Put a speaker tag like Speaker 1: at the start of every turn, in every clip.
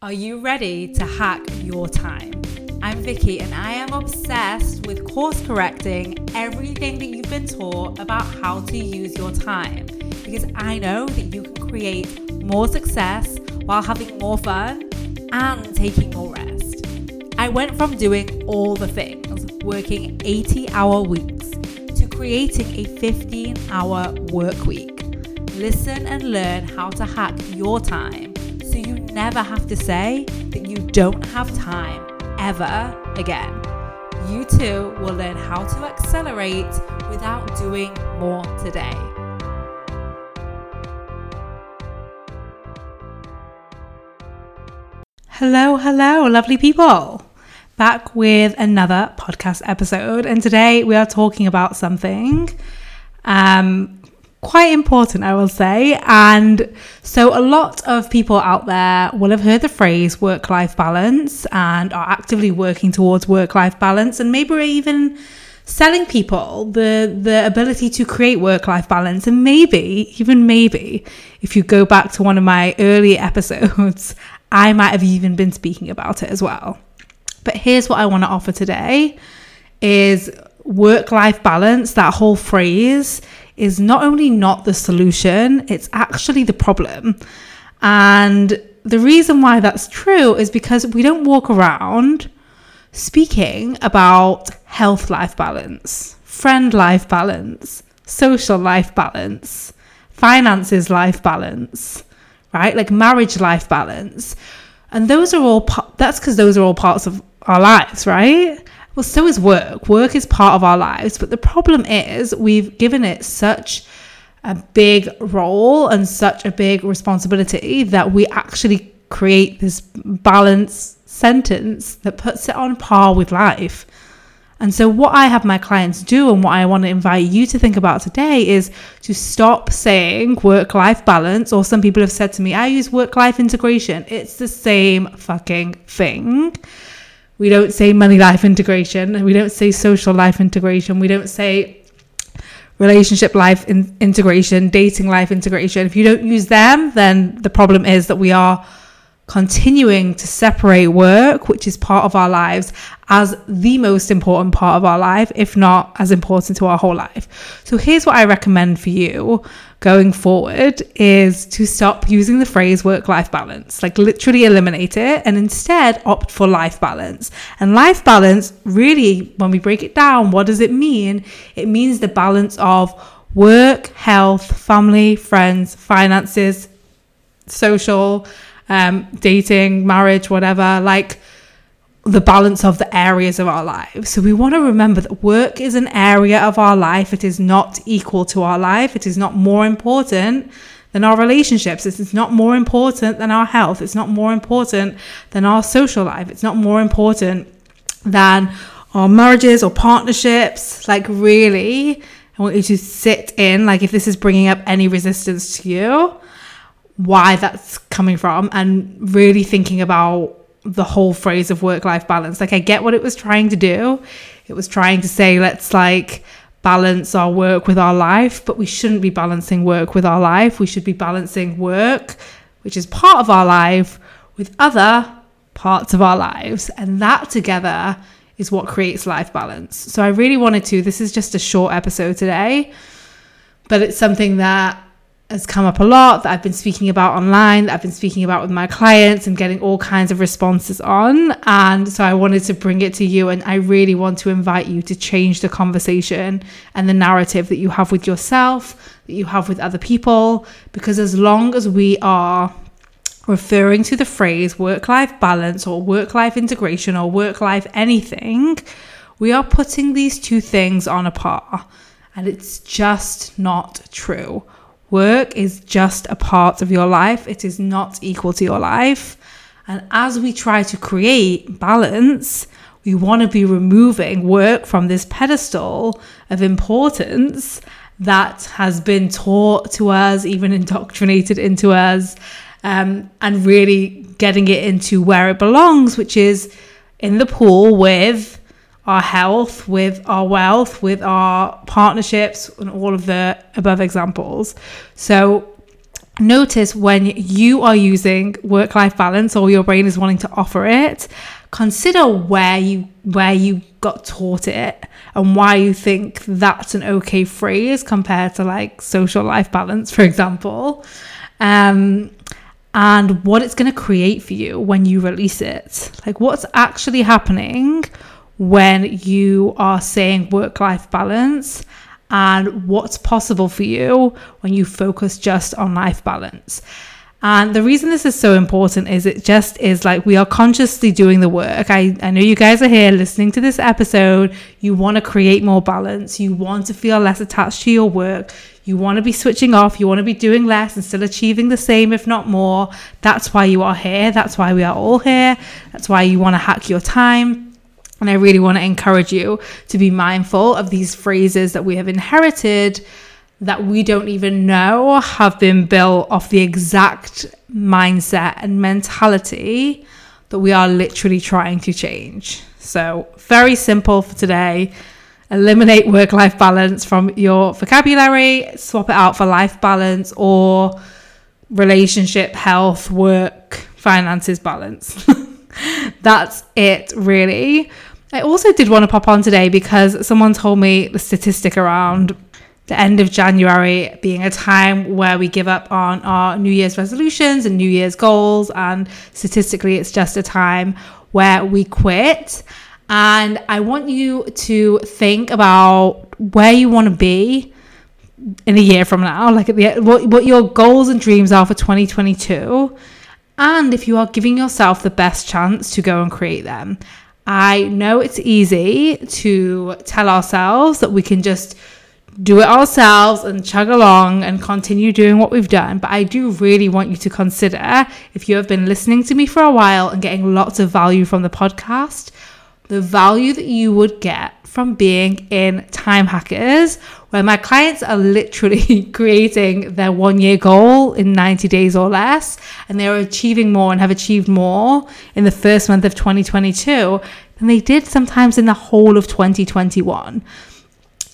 Speaker 1: Are you ready to hack your time? I'm Vicky and I am obsessed with course correcting everything that you've been taught about how to use your time because I know that you can create more success while having more fun and taking more rest. I went from doing all the things, working 80 hour weeks, to creating a 15 hour work week. Listen and learn how to hack your time so you never have to say that you don't have time ever again. You too will learn how to accelerate without doing more today. Hello, hello, lovely people. Back with another podcast episode. And today we are talking about something um, quite important, I will say. And so, a lot of people out there will have heard the phrase work life balance and are actively working towards work life balance, and maybe even selling people the the ability to create work life balance and maybe even maybe if you go back to one of my early episodes I might have even been speaking about it as well. But here's what I want to offer today is work life balance, that whole phrase is not only not the solution, it's actually the problem. And the reason why that's true is because we don't walk around speaking about health life balance, friend life balance, social life balance, finances life balance, right? Like marriage life balance. And those are all, that's because those are all parts of our lives, right? Well, so is work. Work is part of our lives. But the problem is we've given it such a big role and such a big responsibility that we actually create this balance sentence that puts it on par with life. And so, what I have my clients do, and what I want to invite you to think about today, is to stop saying work life balance. Or some people have said to me, I use work life integration. It's the same fucking thing. We don't say money life integration. We don't say social life integration. We don't say relationship life in- integration, dating life integration. If you don't use them, then the problem is that we are continuing to separate work, which is part of our lives, as the most important part of our life, if not as important to our whole life. So here's what I recommend for you going forward is to stop using the phrase work life balance, like literally eliminate it and instead opt for life balance. And life balance, really, when we break it down, what does it mean? It means the balance of work, health, family, friends, finances, social, um, dating, marriage, whatever, like the balance of the areas of our lives. So we want to remember that work is an area of our life. It is not equal to our life. It is not more important than our relationships. It is not more important than our health. It's not more important than our social life. It's not more important than our marriages or partnerships. Like, really, I want you to sit in, like, if this is bringing up any resistance to you, why that's coming from and really thinking about the whole phrase of work life balance. Like, I get what it was trying to do. It was trying to say, let's like balance our work with our life, but we shouldn't be balancing work with our life. We should be balancing work, which is part of our life, with other parts of our lives. And that together is what creates life balance. So, I really wanted to. This is just a short episode today, but it's something that has come up a lot that I've been speaking about online, that I've been speaking about with my clients and getting all kinds of responses on. And so I wanted to bring it to you. And I really want to invite you to change the conversation and the narrative that you have with yourself, that you have with other people. Because as long as we are referring to the phrase work life balance or work life integration or work life anything, we are putting these two things on a par. And it's just not true. Work is just a part of your life, it is not equal to your life. And as we try to create balance, we want to be removing work from this pedestal of importance that has been taught to us, even indoctrinated into us, um, and really getting it into where it belongs, which is in the pool with our health, with our wealth, with our partnerships, and all of the above examples. So, notice when you are using work life balance or your brain is wanting to offer it consider where you where you got taught it and why you think that's an okay phrase compared to like social life balance for example um and what it's going to create for you when you release it like what's actually happening when you are saying work life balance and what's possible for you when you focus just on life balance. And the reason this is so important is it just is like we are consciously doing the work. I, I know you guys are here listening to this episode. You want to create more balance. You want to feel less attached to your work. You want to be switching off. You want to be doing less and still achieving the same, if not more. That's why you are here. That's why we are all here. That's why you want to hack your time and I really want to encourage you to be mindful of these phrases that we have inherited that we don't even know have been built off the exact mindset and mentality that we are literally trying to change. So, very simple for today. Eliminate work life balance from your vocabulary, swap it out for life balance or relationship, health, work, finances balance. That's it, really. I also did want to pop on today because someone told me the statistic around the end of January being a time where we give up on our New Year's resolutions and New Year's goals. And statistically, it's just a time where we quit. And I want you to think about where you want to be in a year from now, like at the what, what your goals and dreams are for 2022, and if you are giving yourself the best chance to go and create them. I know it's easy to tell ourselves that we can just do it ourselves and chug along and continue doing what we've done. But I do really want you to consider if you have been listening to me for a while and getting lots of value from the podcast, the value that you would get from being in Time Hackers, where my clients are literally creating their one year goal in 90 days or less, and they're achieving more and have achieved more in the first month of 2022 than they did sometimes in the whole of 2021.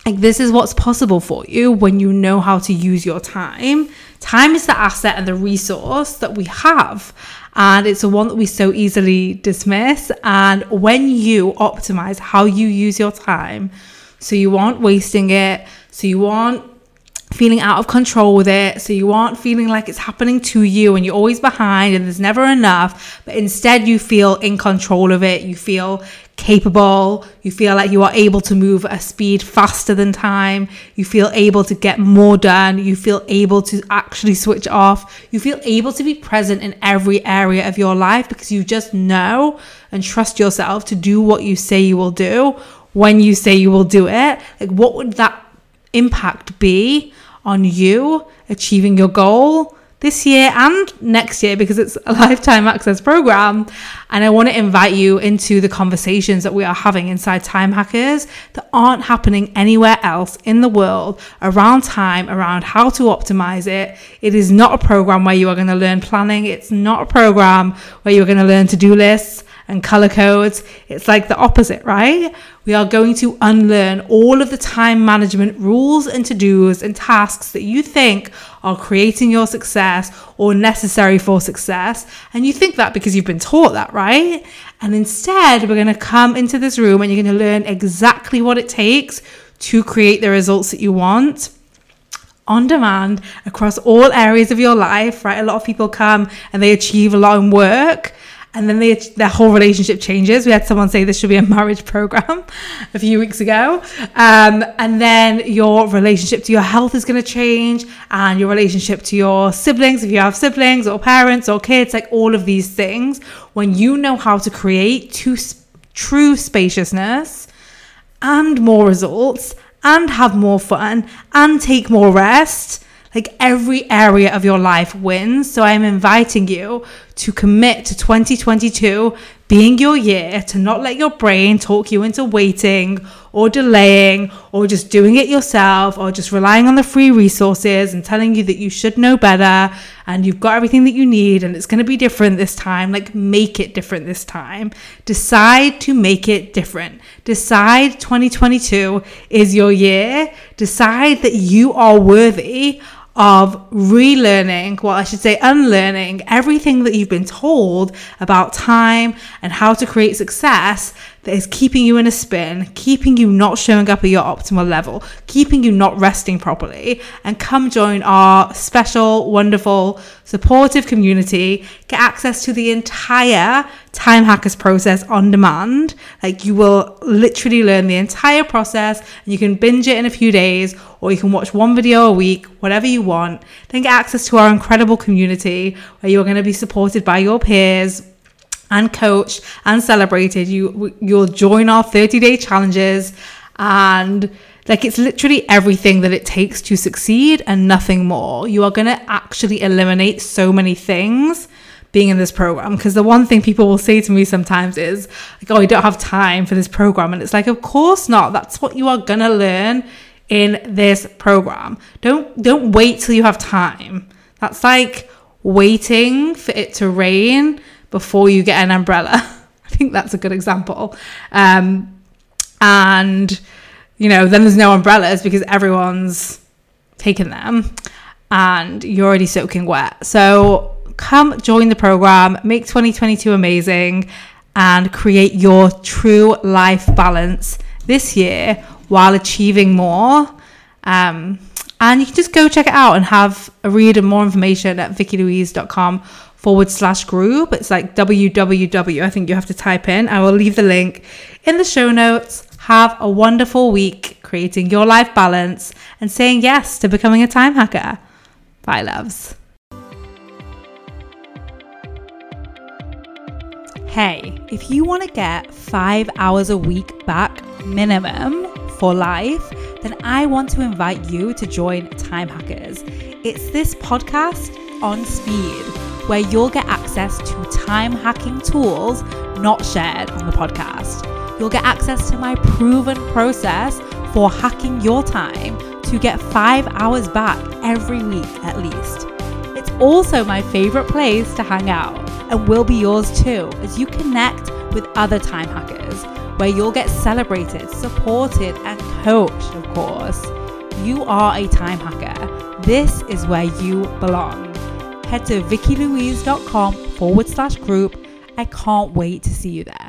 Speaker 1: Like, this is what's possible for you when you know how to use your time. Time is the asset and the resource that we have and it's the one that we so easily dismiss. And when you optimize how you use your time, so you aren't wasting it, so you aren't feeling out of control with it. So you aren't feeling like it's happening to you and you're always behind and there's never enough, but instead you feel in control of it. You feel capable. You feel like you are able to move at a speed faster than time. You feel able to get more done. You feel able to actually switch off. You feel able to be present in every area of your life because you just know and trust yourself to do what you say you will do when you say you will do it. Like, what would that impact be on you achieving your goal? this year and next year because it's a lifetime access program. And I want to invite you into the conversations that we are having inside Time Hackers that aren't happening anywhere else in the world around time, around how to optimize it. It is not a program where you are going to learn planning, it's not a program where you're going to learn to do lists and color codes. It's like the opposite, right? We are going to unlearn all of the time management rules and to dos and tasks that you think are creating your success or necessary for success. And you think that because you've been taught that, right? And instead, we're going to come into this room and you're going to learn exactly what it takes to create the results that you want on demand across all areas of your life, right? A lot of people come and they achieve a lot in work and then they, their whole relationship changes. We had someone say this should be a marriage program a few weeks ago. Um, and then your relationship to your health is going to change, and your relationship to your siblings, if you have siblings or parents or kids, like all of these things. When you know how to create true, true spaciousness and more results, and have more fun, and take more rest like every area of your life wins. So I'm inviting you to commit to 2022 being your year, to not let your brain talk you into waiting or delaying or just doing it yourself or just relying on the free resources and telling you that you should know better and you've got everything that you need and it's going to be different this time. Like, make it different this time. Decide to make it different. Decide 2022 is your year. Decide that you are worthy of relearning, well, I should say unlearning everything that you've been told about time and how to create success that is keeping you in a spin, keeping you not showing up at your optimal level, keeping you not resting properly. And come join our special, wonderful, supportive community. Get access to the entire Time Hackers process on demand. Like you will literally learn the entire process and you can binge it in a few days or you can watch one video a week, whatever you want. Then get access to our incredible community where you're going to be supported by your peers and coached and celebrated. You you'll join our 30 day challenges. And like it's literally everything that it takes to succeed and nothing more. You are going to actually eliminate so many things being in this program. Because the one thing people will say to me sometimes is like oh I don't have time for this program. And it's like of course not. That's what you are going to learn in this program. Don't don't wait till you have time. That's like waiting for it to rain before you get an umbrella. I think that's a good example. Um, and, you know, then there's no umbrellas because everyone's taken them and you're already soaking wet. So come join the program, make 2022 amazing, and create your true life balance this year while achieving more. Um, and you can just go check it out and have a read and more information at vickylouise.com forward slash group. It's like www. I think you have to type in. I will leave the link in the show notes. Have a wonderful week creating your life balance and saying yes to becoming a time hacker. Bye, loves. Hey, if you want to get five hours a week back minimum for life, then I want to invite you to join Time Hackers. It's this podcast on speed where you'll get access to time hacking tools not shared on the podcast. You'll get access to my proven process for hacking your time to get five hours back every week at least. It's also my favorite place to hang out and will be yours too as you connect with other time hackers where you'll get celebrated, supported, and coached, of course. You are a time hacker. This is where you belong head to vickylouise.com forward slash group. I can't wait to see you there.